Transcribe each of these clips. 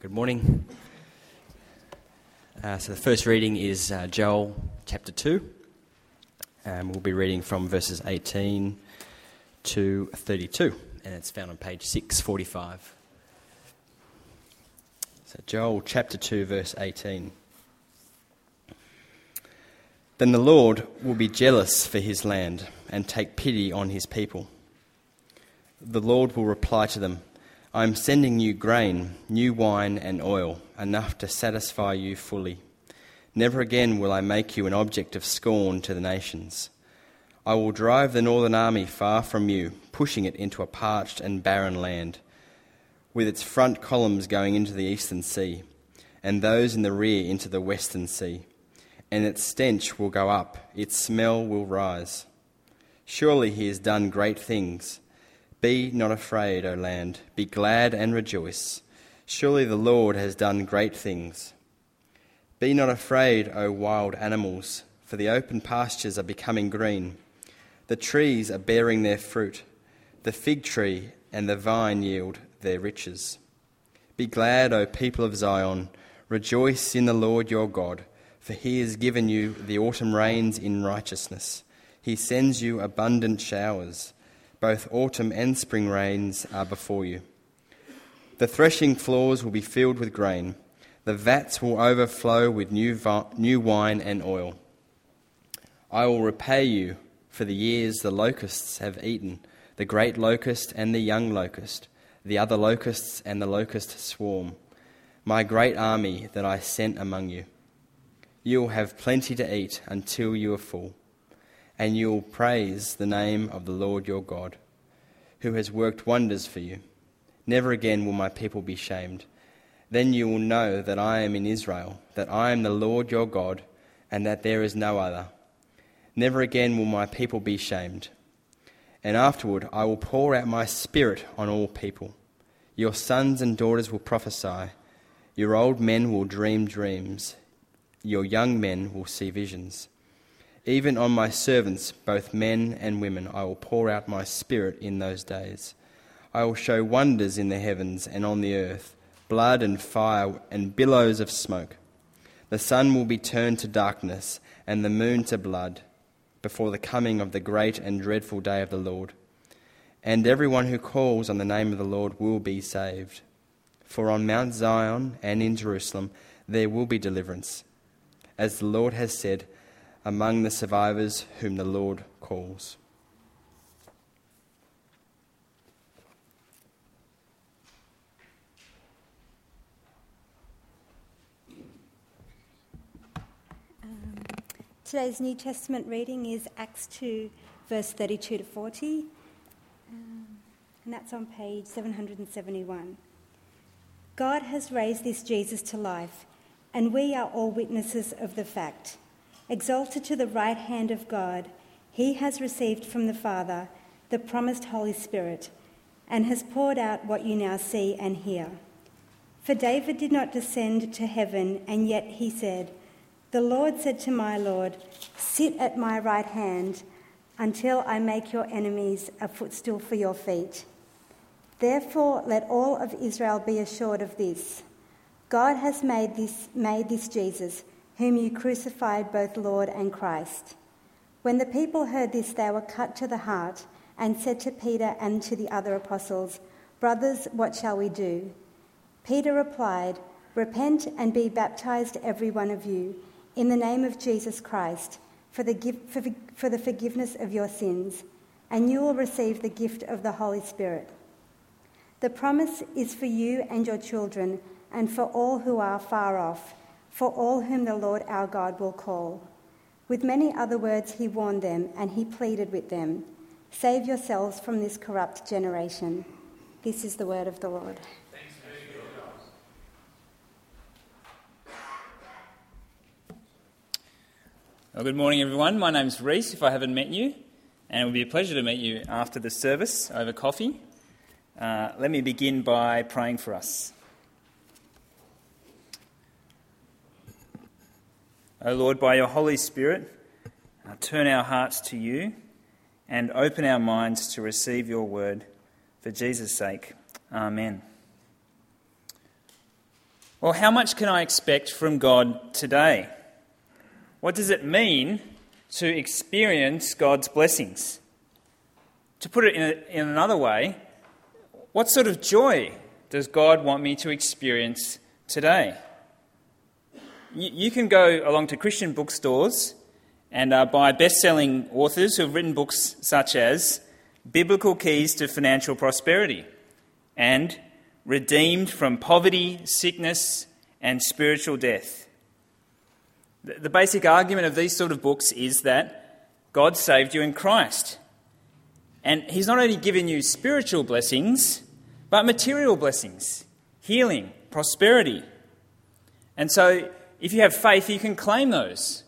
good morning. Uh, so the first reading is uh, Joel chapter 2. Um, we'll be reading from verses 18 to 32, and it's found on page 645. So, Joel chapter 2, verse 18. Then the Lord will be jealous for his land and take pity on his people. The Lord will reply to them I am sending you grain, new wine, and oil, enough to satisfy you fully. Never again will I make you an object of scorn to the nations. I will drive the northern army far from you, pushing it into a parched and barren land, with its front columns going into the eastern sea, and those in the rear into the western sea. And its stench will go up, its smell will rise. Surely he has done great things be not afraid, O land, be glad and rejoice. Surely the Lord has done great things. Be not afraid, O wild animals, for the open pastures are becoming green. The trees are bearing their fruit. The fig tree and the vine yield their riches. Be glad, O people of Zion. Rejoice in the Lord your God, for he has given you the autumn rains in righteousness. He sends you abundant showers. Both autumn and spring rains are before you. The threshing floors will be filled with grain. The vats will overflow with new, vi- new wine and oil. I will repay you for the years the locusts have eaten the great locust and the young locust, the other locusts and the locust swarm, my great army that I sent among you. You will have plenty to eat until you are full and you will praise the name of the Lord your God, who has worked wonders for you. Never again will my people be shamed. Then you will know that I am in Israel, that I am the Lord your God, and that there is no other. Never again will my people be shamed. And afterward I will pour out my spirit on all people. Your sons and daughters will prophesy. Your old men will dream dreams. Your young men will see visions. Even on my servants, both men and women, I will pour out my spirit in those days. I will show wonders in the heavens and on the earth blood and fire and billows of smoke. The sun will be turned to darkness and the moon to blood before the coming of the great and dreadful day of the Lord. And everyone who calls on the name of the Lord will be saved. For on Mount Zion and in Jerusalem there will be deliverance. As the Lord has said, among the survivors whom the Lord calls. Um, today's New Testament reading is Acts 2, verse 32 to 40, um, and that's on page 771. God has raised this Jesus to life, and we are all witnesses of the fact. Exalted to the right hand of God, he has received from the Father the promised Holy Spirit and has poured out what you now see and hear. For David did not descend to heaven, and yet he said, The Lord said to my Lord, Sit at my right hand until I make your enemies a footstool for your feet. Therefore, let all of Israel be assured of this God has made this, made this Jesus whom you crucified, both Lord and Christ. When the people heard this, they were cut to the heart and said to Peter and to the other apostles, Brothers, what shall we do? Peter replied, Repent and be baptized, every one of you, in the name of Jesus Christ, for the, for, for the forgiveness of your sins, and you will receive the gift of the Holy Spirit. The promise is for you and your children, and for all who are far off for all whom the Lord our God will call. With many other words, he warned them and he pleaded with them Save yourselves from this corrupt generation. This is the word of the Lord. Well, good morning, everyone. My name's Reese, if I haven't met you, and it will be a pleasure to meet you after the service over coffee. Uh, let me begin by praying for us. O Lord, by your Holy Spirit, uh, turn our hearts to you and open our minds to receive your word for Jesus' sake. Amen. Well, how much can I expect from God today? What does it mean to experience God's blessings? To put it in, a, in another way, what sort of joy does God want me to experience today? You, you can go along to Christian bookstores and uh, buy best selling authors who have written books such as Biblical Keys to Financial Prosperity and Redeemed from Poverty, Sickness, and Spiritual Death. The basic argument of these sort of books is that God saved you in Christ. And He's not only given you spiritual blessings, but material blessings, healing, prosperity. And so, if you have faith, you can claim those.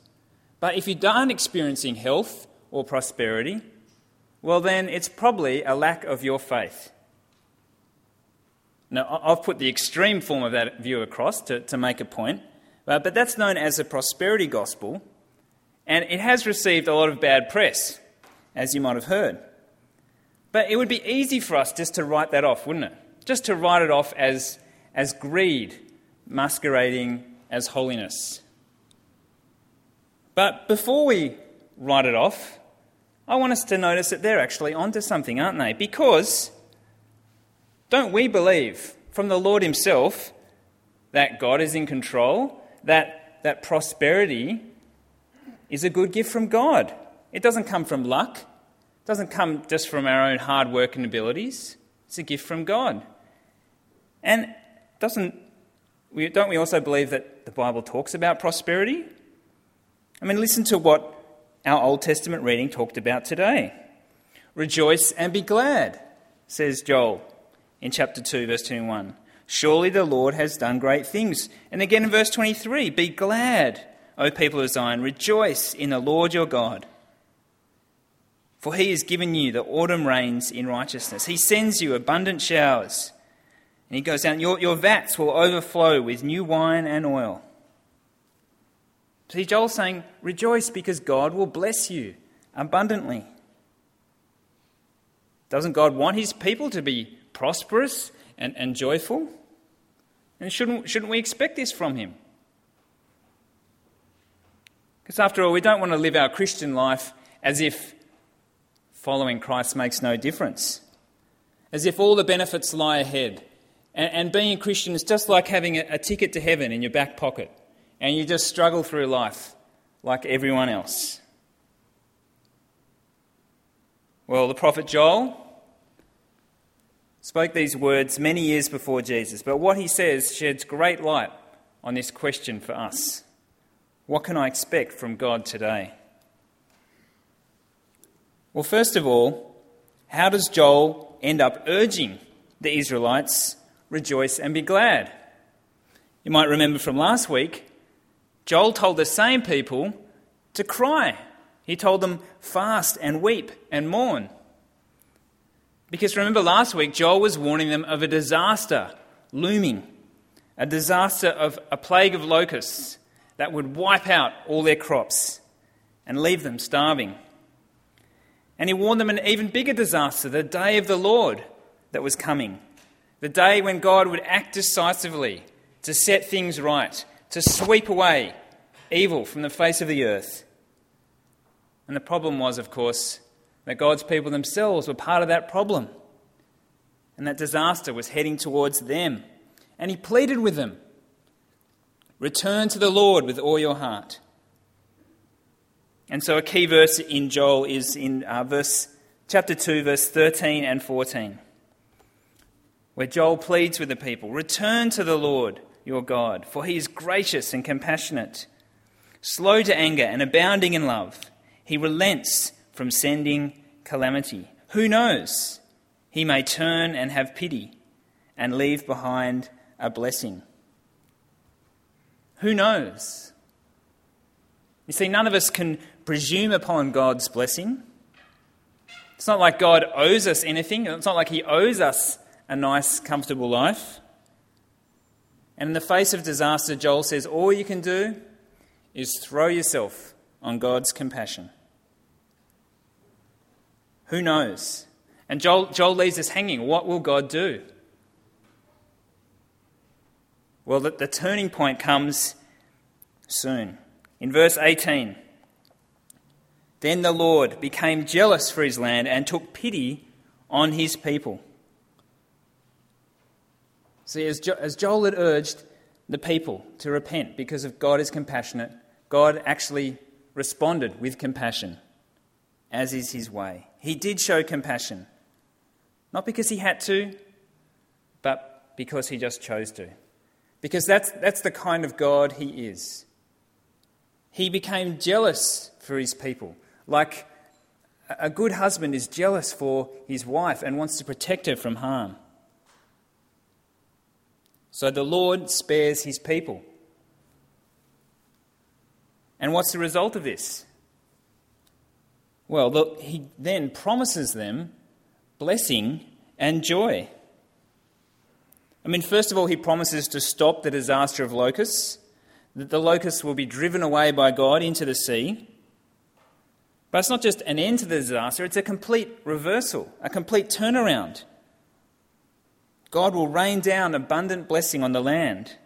But if you aren't experiencing health or prosperity, well, then it's probably a lack of your faith. Now, I've put the extreme form of that view across to, to make a point, but, that's known as the prosperity gospel, and it has received a lot of bad press, as you might have heard. But it would be easy for us just to write that off, wouldn't it? Just to write it off as, as greed masquerading as holiness. But before we write it off, I want us to notice that they're actually onto something, aren't they? Because don't we believe from the Lord Himself that God is in control, that, that prosperity is a good gift from God? It doesn't come from luck, it doesn't come just from our own hard work and abilities. It's a gift from God. And doesn't we, don't we also believe that the Bible talks about prosperity? I mean, listen to what our Old Testament reading talked about today. Rejoice and be glad, says Joel in chapter 2, verse 21. Surely the Lord has done great things. And again in verse 23, be glad, O people of Zion, rejoice in the Lord your God. For he has given you the autumn rains in righteousness. He sends you abundant showers. And he goes down, your, your vats will overflow with new wine and oil. See, Joel's saying, rejoice because God will bless you abundantly. Doesn't God want his people to be prosperous and, and joyful? And shouldn't, shouldn't we expect this from him? Because after all, we don't want to live our Christian life as if following Christ makes no difference, as if all the benefits lie ahead. And, and being a Christian is just like having a, a ticket to heaven in your back pocket and you just struggle through life like everyone else. Well, the prophet Joel spoke these words many years before Jesus, but what he says sheds great light on this question for us. What can I expect from God today? Well, first of all, how does Joel end up urging the Israelites rejoice and be glad? You might remember from last week Joel told the same people to cry. He told them, fast and weep and mourn. Because remember last week, Joel was warning them of a disaster looming, a disaster of a plague of locusts that would wipe out all their crops and leave them starving. And he warned them an even bigger disaster, the day of the Lord that was coming, the day when God would act decisively to set things right, to sweep away evil from the face of the earth. And the problem was, of course, that God's people themselves were part of that problem. And that disaster was heading towards them. And he pleaded with them Return to the Lord with all your heart. And so a key verse in Joel is in uh, verse chapter 2 verse 13 and 14 where Joel pleads with the people, "Return to the Lord your God, for he is gracious and compassionate, slow to anger and abounding in love. He relents from sending calamity. Who knows? He may turn and have pity and leave behind a blessing. Who knows? You see, none of us can presume upon God's blessing. It's not like God owes us anything, it's not like He owes us a nice, comfortable life. And in the face of disaster, Joel says, all you can do is throw yourself on God's compassion. Who knows? And Joel, Joel leaves us hanging. What will God do? Well, the, the turning point comes soon. In verse 18, then the Lord became jealous for his land and took pity on his people. See, as, jo- as Joel had urged the people to repent because of God is compassionate, God actually responded with compassion, as is his way. He did show compassion, not because he had to, but because he just chose to. Because that's, that's the kind of God he is. He became jealous for his people, like a good husband is jealous for his wife and wants to protect her from harm. So the Lord spares his people. And what's the result of this? Well, the, he then promises them blessing and joy. I mean, first of all, he promises to stop the disaster of locusts, that the locusts will be driven away by God into the sea. But it's not just an end to the disaster, it's a complete reversal, a complete turnaround. God will rain down abundant blessing on the land.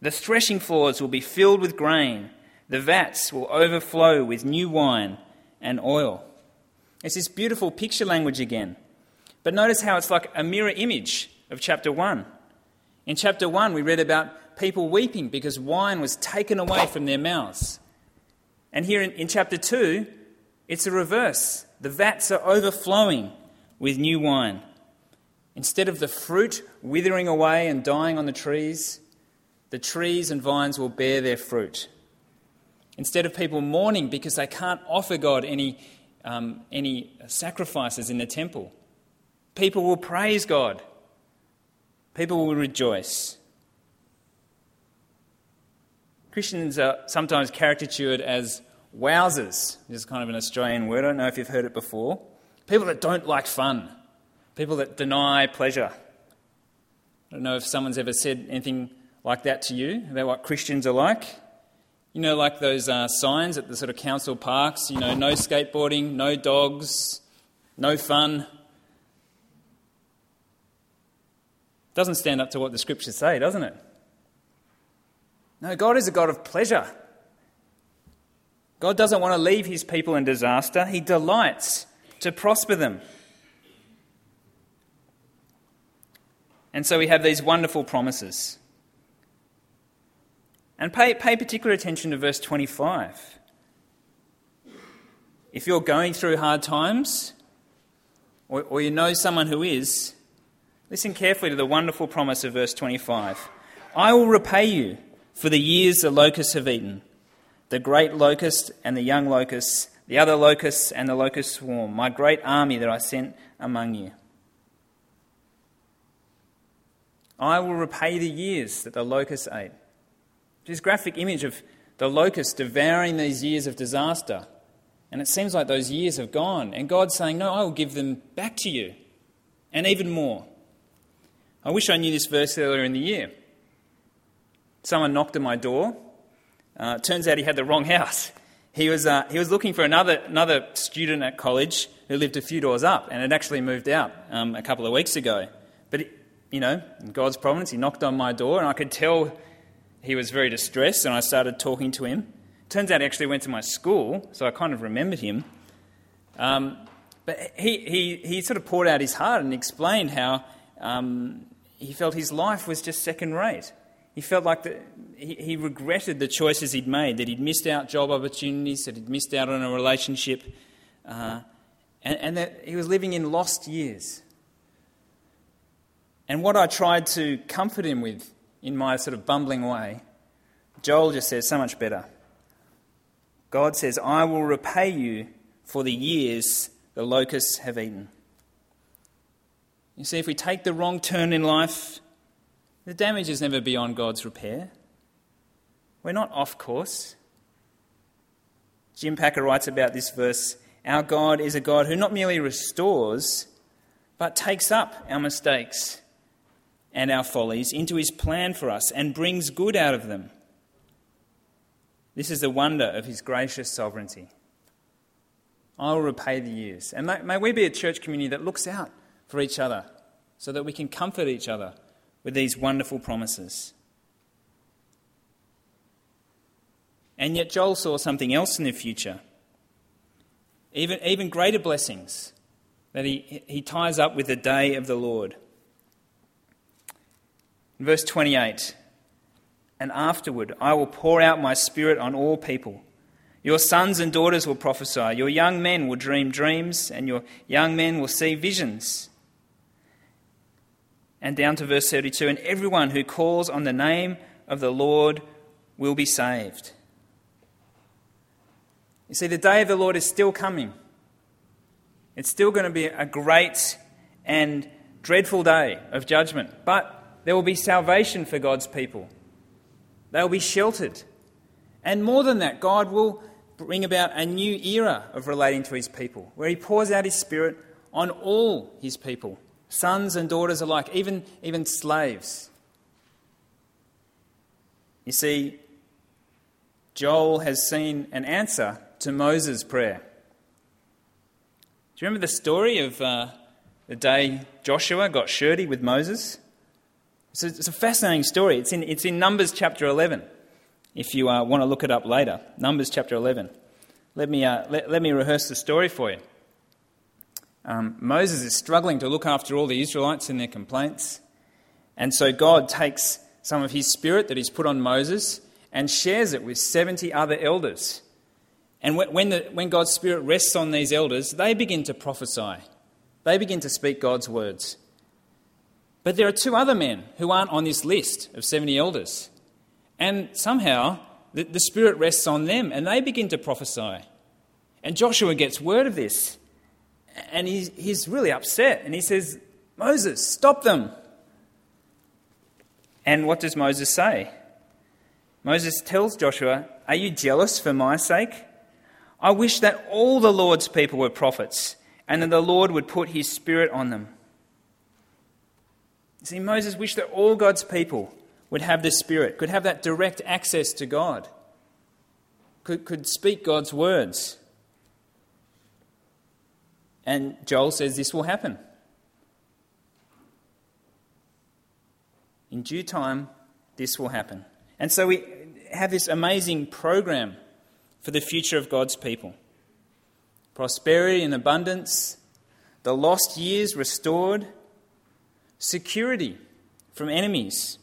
The threshing floors will be filled with grain, the vats will overflow with new wine and oil. It's this beautiful picture language again. But notice how it's like a mirror image of chapter 1. In chapter 1, we read about people weeping because wine was taken away from their mouths. And here in, in chapter 2, it's the reverse. The vats are overflowing with new wine. Instead of the fruit withering away and dying on the trees, the trees and vines will bear their fruit. Instead of people mourning because they can't offer God any, um, any sacrifices in the temple, people will praise God. People will rejoice. Christians are sometimes caricatured as wowsers. This is kind of an Australian word. I don't know if you've heard it before. People that don't like fun people that deny pleasure. I don't know if someone's ever said anything like that to you about what Christians are like. You know, like those uh, signs at the sort of council parks, you know, no skateboarding, no dogs, no fun. Doesn't stand up to what the scriptures say, doesn't it? No, God is a God of pleasure. God doesn't want to leave his people in disaster, he delights to prosper them. And so we have these wonderful promises. And pay, pay particular attention to verse 25. If you're going through hard times, or, or you know someone who is, listen carefully to the wonderful promise of verse 25. I will repay you for the years the locusts have eaten, the great locust and the young locust, the other locusts and the locust swarm, my great army that I sent among you. I will repay the years that the locust ate. This graphic image of the locust devouring these years of disaster. And it seems like those years have gone. And God's saying, No, I will give them back to you. And even more. I wish I knew this verse earlier in the year. Someone knocked at my door. Uh, turns out he had the wrong house. He was, uh, he was looking for another, another student at college who lived a few doors up and had actually moved out um, a couple of weeks ago. But you know, in God's providence, he knocked on my door, and I could tell he was very distressed, and I started talking to him. Turns out he actually went to my school, so I kind of remembered him. Um, but he, he, he sort of poured out his heart and explained how um, he felt his life was just second rate. He felt like the, he, he regretted the choices he'd made, that he'd missed out job opportunities, that he'd missed out on a relationship, uh, and, and that he was living in lost years. And what I tried to comfort him with in my sort of bumbling way, Joel just says so much better. God says, I will repay you for the years the locusts have eaten. You see, if we take the wrong turn in life, the damage is never beyond God's repair. We're not off course. Jim Packer writes about this verse Our God is a God who not merely restores, but takes up our mistakes and our follies into his plan for us and brings good out of them. This is the wonder of his gracious sovereignty. I will repay the years. And may, may we be a church community that looks out for each other so that we can comfort each other with these wonderful promises. And yet, Joel saw something else in the future. Even, even greater blessings that he, he ties up with the day of the Lord. Verse 28 And afterward I will pour out my spirit on all people. Your sons and daughters will prophesy, your young men will dream dreams, and your young men will see visions. And down to verse 32 And everyone who calls on the name of the Lord will be saved. You see, the day of the Lord is still coming. It's still going to be a great and dreadful day of judgment, but there will be salvation for God's people. They will be sheltered. And more than that, God will bring about a new era of relating to his people, where he pours out his spirit on all his people, sons and daughters alike, even, even slaves. You see, Joel has seen an answer to Moses' prayer. Do you remember the story of uh, the day Joshua got shirty with Moses? It's a, it's a, fascinating story. It's in, it's in Numbers chapter 11, if you uh, want to look it up later. Numbers chapter 11. Let me, uh, let, let me rehearse the story for you. Um, Moses is struggling to look after all the Israelites and their complaints. And so God takes some of his spirit that he's put on Moses and shares it with 70 other elders and when, the, when God's Spirit rests on these elders, they begin to prophesy. They begin to speak God's words. But there are two other men who aren't on this list of 70 elders. And somehow the, the Spirit rests on them and they begin to prophesy. And Joshua gets word of this. And he's, he's really upset. And he says, Moses, stop them. And what does Moses say? Moses tells Joshua, Are you jealous for my sake? I wish that all the Lord's people were prophets and that the Lord would put his spirit on them. See, Moses wished that all God's people would have the Spirit, could have that direct access to God, could, could speak God's words. And Joel says this will happen. In due time, this will happen. And so we have this amazing program for the future of God's people. Prosperity and abundance, the lost years restored, security from enemies.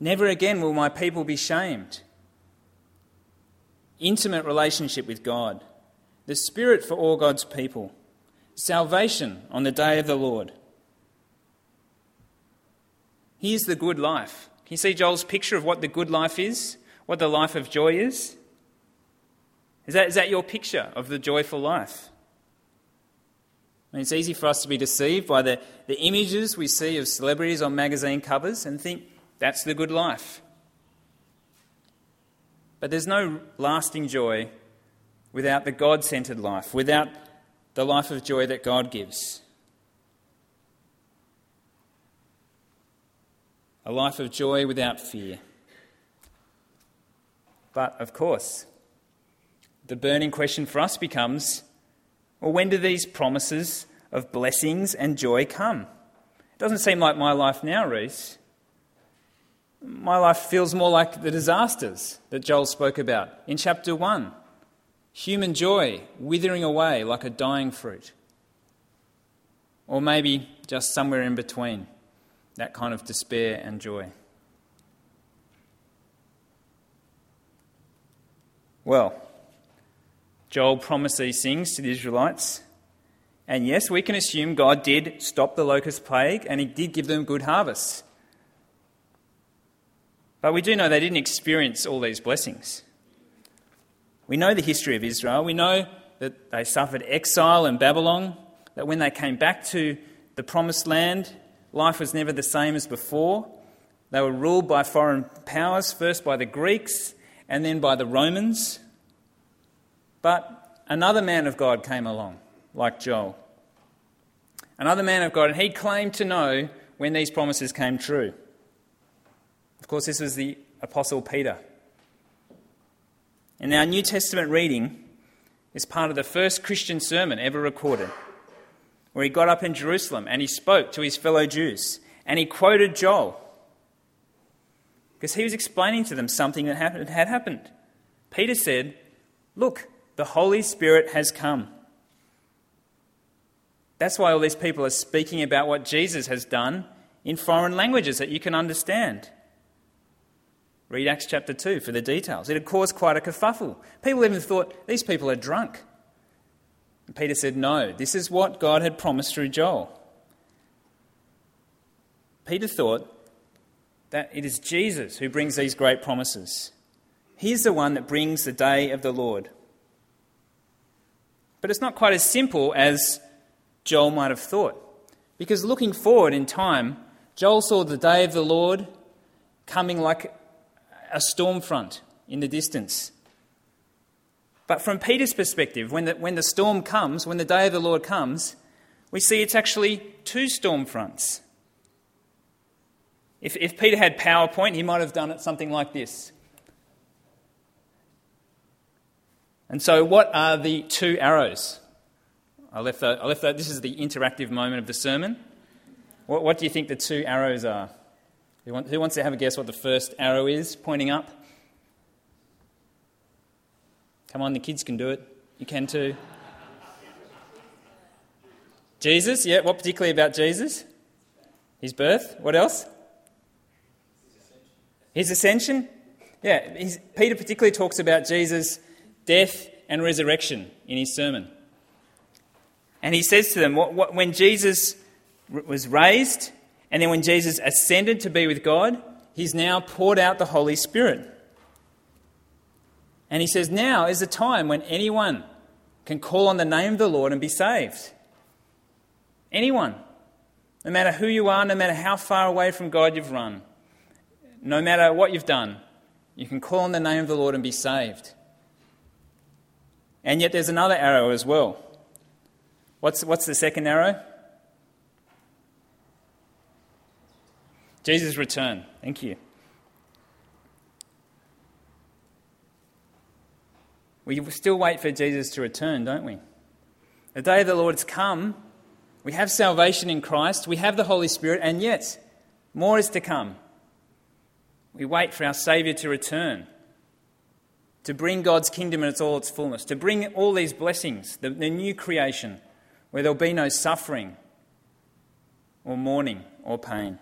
Never again will my people be shamed. Intimate relationship with God, the Spirit for all God's people, salvation on the day of the Lord. Here's the good life. Can you see Joel's picture of what the good life is? What the life of joy is? Is that, is that your picture of the joyful life? Mean, it's easy for us to be deceived by the, the images we see of celebrities on magazine covers and think that's the good life. But there's no lasting joy without the God centered life, without the life of joy that God gives. A life of joy without fear. But, of course, the burning question for us becomes well, when do these promises of blessings and joy come? It doesn't seem like my life now, Reese. My life feels more like the disasters that Joel spoke about in chapter 1. Human joy withering away like a dying fruit. Or maybe just somewhere in between, that kind of despair and joy. Well, Joel promised these things to the Israelites. And yes, we can assume God did stop the locust plague and he did give them good harvests. But we do know they didn't experience all these blessings. We know the history of Israel. We know that they suffered exile in Babylon, that when they came back to the promised land, life was never the same as before. They were ruled by foreign powers, first by the Greeks and then by the Romans. But another man of God came along, like Joel. Another man of God, and he claimed to know when these promises came true. Of course, this was the Apostle Peter. And our New Testament reading is part of the first Christian sermon ever recorded, where he got up in Jerusalem and he spoke to his fellow Jews and he quoted Joel because he was explaining to them something that had happened. Peter said, Look, the Holy Spirit has come. That's why all these people are speaking about what Jesus has done in foreign languages that you can understand. Read Acts chapter 2 for the details. It had caused quite a kerfuffle. People even thought, these people are drunk. And Peter said, No, this is what God had promised through Joel. Peter thought that it is Jesus who brings these great promises. He's the one that brings the day of the Lord. But it's not quite as simple as Joel might have thought. Because looking forward in time, Joel saw the day of the Lord coming like a storm front in the distance. But from Peter's perspective, when the, when the storm comes, when the day of the Lord comes, we see it's actually two storm fronts. If, if Peter had PowerPoint, he might have done it something like this. And so, what are the two arrows? I left that, I left that. This is the interactive moment of the sermon. What, what do you think the two arrows are? Who, want, who wants to have a guess what the first arrow is pointing up? Come on, the kids can do it. You can too. Jesus, yeah, what particularly about Jesus? His birth. What else? His ascension. Yeah, Peter particularly talks about Jesus' death and resurrection in his sermon. And he says to them, what, what, when Jesus was raised, and then when Jesus ascended to be with God, he's now poured out the Holy Spirit. And he says, Now is the time when anyone can call on the name of the Lord and be saved. Anyone. No matter who you are, no matter how far away from God you've run, no matter what you've done, you can call on the name of the Lord and be saved. And yet there's another arrow as well. What's, what's the second arrow? Jesus' return. Thank you. We still wait for Jesus to return, don't we? The day of the Lord has come. We have salvation in Christ. We have the Holy Spirit, and yet more is to come. We wait for our Saviour to return, to bring God's kingdom in all its fullness, to bring all these blessings, the, the new creation, where there'll be no suffering or mourning or pain.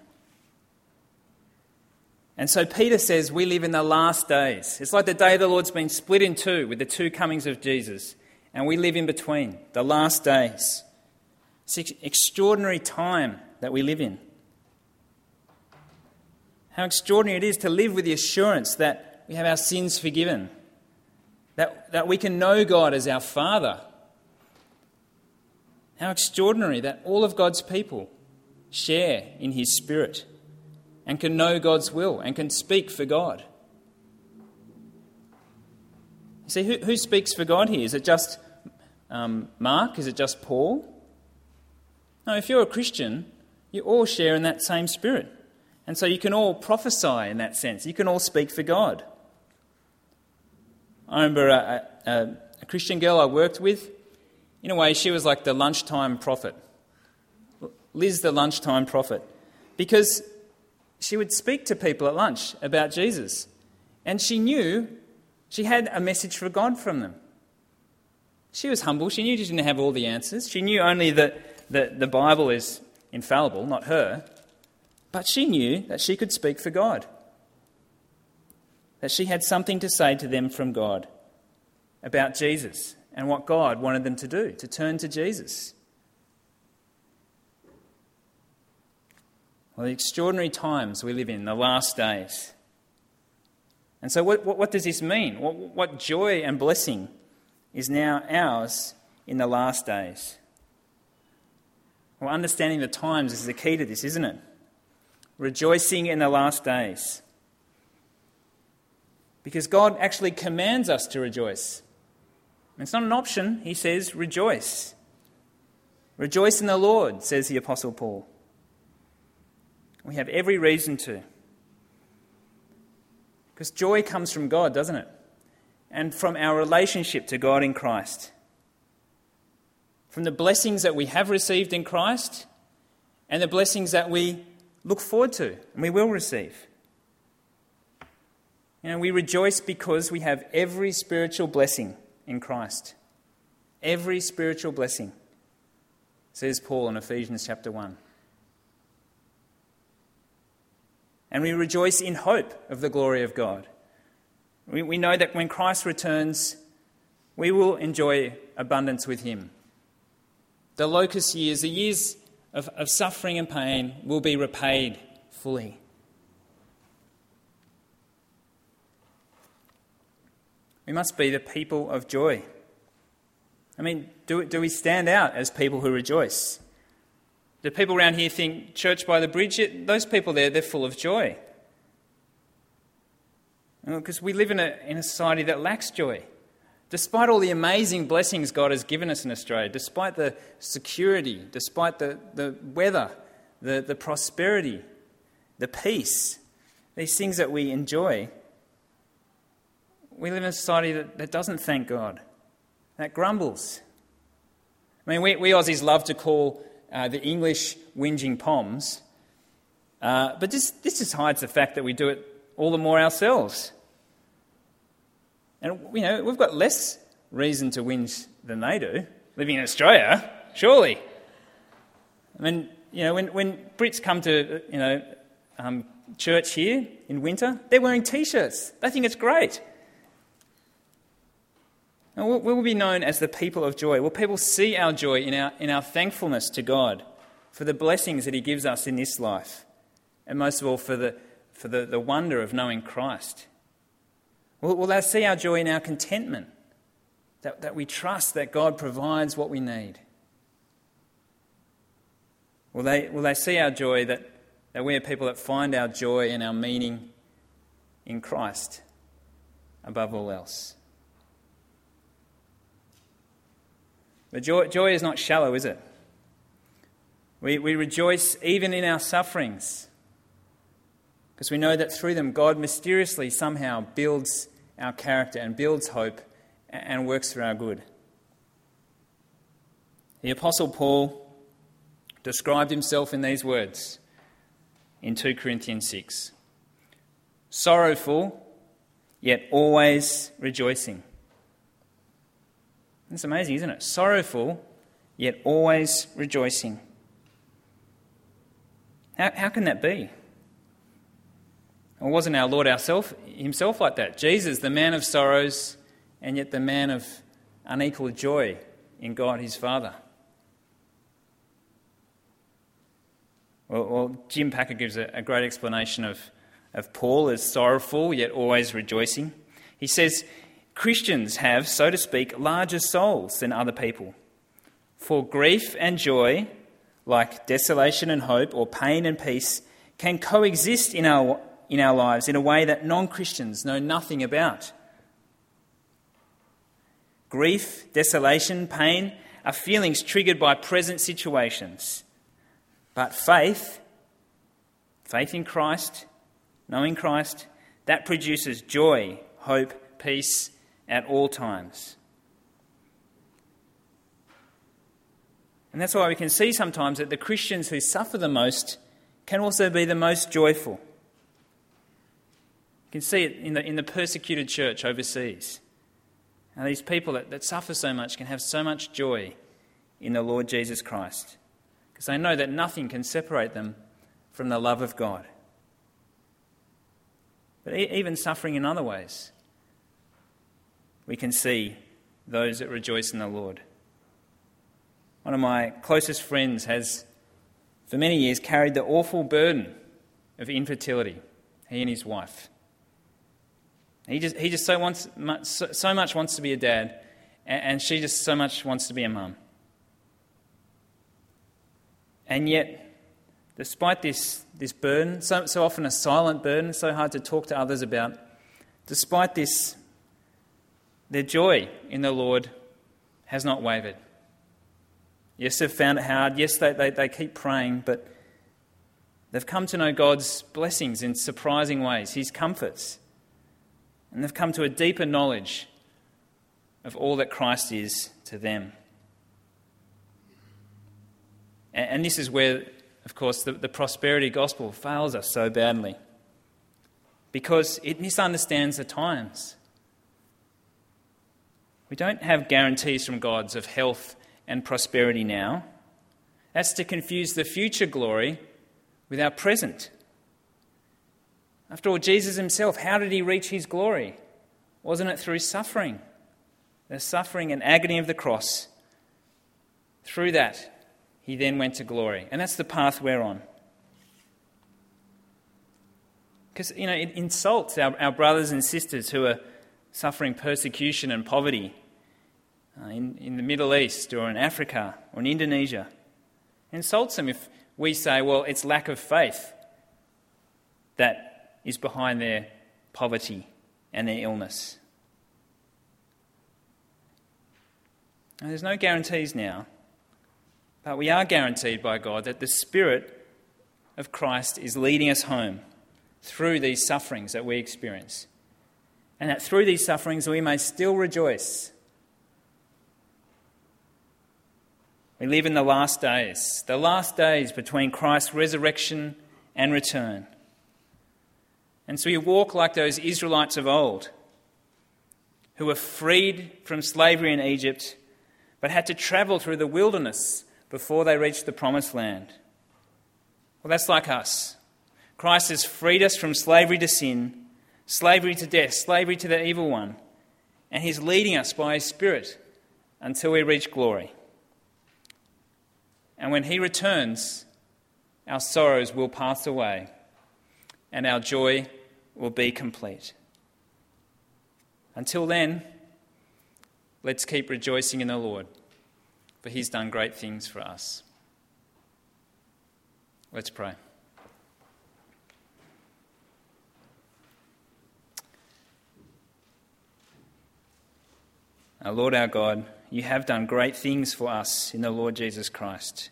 And so Peter says we live in the last days. It's like the day the Lord's been split in two with the two comings of Jesus, and we live in between, the last days. It's an extraordinary time that we live in. How extraordinary it is to live with the assurance that we have our sins forgiven, that, that we can know God as our Father. How extraordinary that all of God's people share in His Spirit and can know God's will and can speak for God. You see, who, who speaks for God here? Is it just um, Mark? Is it just Paul? No, if you're a Christian, you all share in that same spirit. And so you can all prophesy in that sense. You can all speak for God. I remember a, a, a Christian girl I worked with. In a way, she was like the lunchtime prophet. Liz, the lunchtime prophet. Because she would speak to people at lunch about Jesus. And she knew she had a message for God from them. She was humble. She knew she didn't have all the answers. She knew only that the, the Bible is infallible, not her. But she knew that she could speak for God, that she had something to say to them from God about Jesus and what God wanted them to do, to turn to Jesus. Well, the extraordinary times we live in, the last days. And so, what, what, what does this mean? What, what joy and blessing is now ours in the last days? Well, understanding the times is the key to this, isn't it? Rejoicing in the last days. Because God actually commands us to rejoice. It's not an option, He says, rejoice. Rejoice in the Lord, says the Apostle Paul. We have every reason to. Because joy comes from God, doesn't it? And from our relationship to God in Christ. From the blessings that we have received in Christ and the blessings that we look forward to and we will receive. You know, we rejoice because we have every spiritual blessing in Christ. Every spiritual blessing, says Paul in Ephesians chapter 1. And we rejoice in hope of the glory of God. We, we know that when Christ returns, we will enjoy abundance with him. The locust years, the years of, of suffering and pain, will be repaid fully. We must be the people of joy. I mean, do, do we stand out as people who rejoice? Do people around here think church by the bridge? Those people there, they're full of joy. Because we live in a, in a society that lacks joy. Despite all the amazing blessings God has given us in Australia, despite the security, despite the, the weather, the, the prosperity, the peace, these things that we enjoy, we live in a society that, that doesn't thank God, that grumbles. I mean, we, we Aussies love to call uh, the English whinging Poms, uh, but this, this just hides the fact that we do it all the more ourselves. And, you know, we've got less reason to whinge than they do, living in Australia, surely. I mean, you know, when, when Brits come to, you know, um, church here in winter, they're wearing T-shirts. They think it's great. And we'll, we'll be known as the people of joy. Will people see our joy in our, in our thankfulness to God for the blessings that He gives us in this life? And most of all, for the, for the, the wonder of knowing Christ. Will, will they see our joy in our contentment? That, that we trust that God provides what we need? Will they, will they see our joy that, that we are people that find our joy and our meaning in Christ above all else? But joy, joy is not shallow, is it? We, we rejoice even in our sufferings because we know that through them, God mysteriously somehow builds our character and builds hope and works for our good. The Apostle Paul described himself in these words in 2 Corinthians 6 sorrowful, yet always rejoicing. It's amazing, isn't it? Sorrowful, yet always rejoicing. How, how can that be? Or wasn't our Lord ourself, himself like that? Jesus, the man of sorrows, and yet the man of unequal joy in God his Father. Well, well Jim Packer gives a, a great explanation of, of Paul as sorrowful yet always rejoicing. He says, Christians have, so to speak, larger souls than other people. For grief and joy, like desolation and hope, or pain and peace, can coexist in our in our lives in a way that non Christians know nothing about. Grief, desolation, pain are feelings triggered by present situations. But faith, faith in Christ, knowing Christ, that produces joy, hope, peace at all times. And that's why we can see sometimes that the Christians who suffer the most can also be the most joyful. You can see it in the, in the persecuted church overseas. Now, these people that, that suffer so much can have so much joy in the Lord Jesus Christ because they know that nothing can separate them from the love of God. But even suffering in other ways, we can see those that rejoice in the Lord. One of my closest friends has, for many years, carried the awful burden of infertility, he and his wife. He just, he just so, wants, so, much wants to be a dad, and, and she just so much wants to be a mum. And yet, despite this, this burden, so, so often a silent burden, so hard to talk to others about, despite this, their joy in the Lord has not wavered. Yes, they've found it hard. Yes, they, they, they keep praying, but they've come to know God's blessings in surprising ways, His comforts. And they've come to a deeper knowledge of all that Christ is to them. And this is where, of course, the, the prosperity gospel fails us so badly. because it misunderstands the times. We don't have guarantees from God's of health and prosperity now. That's to confuse the future glory with our present. After all, Jesus himself, how did he reach his glory? Wasn't it through suffering? The suffering and agony of the cross. Through that, he then went to glory. And that's the path we're on. Because, you know, it insults our, our brothers and sisters who are suffering persecution and poverty uh, in, in the Middle East or in Africa or in Indonesia. It insults them if we say, well, it's lack of faith that is behind their poverty and their illness. Now, there's no guarantees now, but we are guaranteed by God that the Spirit of Christ is leading us home through these sufferings that we experience. And that through these sufferings we may still rejoice. We live in the last days, the last days between Christ's resurrection and return. And so we walk like those Israelites of old who were freed from slavery in Egypt but had to travel through the wilderness before they reached the promised land. Well, that's like us. Christ has freed us from slavery to sin, slavery to death, slavery to the evil one, and He's leading us by His Spirit until we reach glory. And when He returns, our sorrows will pass away and our joy will be complete. Until then, let's keep rejoicing in the Lord, for He's done great things for us. Let's pray. Our Lord our God, you have done great things for us in the Lord Jesus Christ.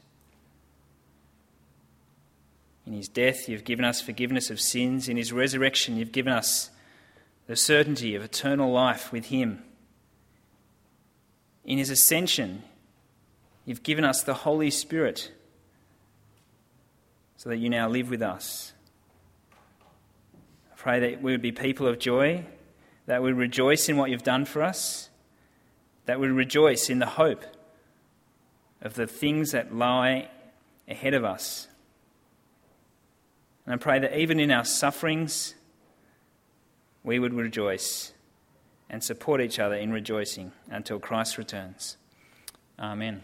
In his death, you've given us forgiveness of sins. In his resurrection, you've given us the certainty of eternal life with him. In his ascension, you've given us the Holy Spirit so that you now live with us. I pray that we would be people of joy, that we rejoice in what you've done for us that we rejoice in the hope of the things that lie ahead of us. And I pray that even in our sufferings, we would rejoice and support each other in rejoicing until Christ returns. Amen.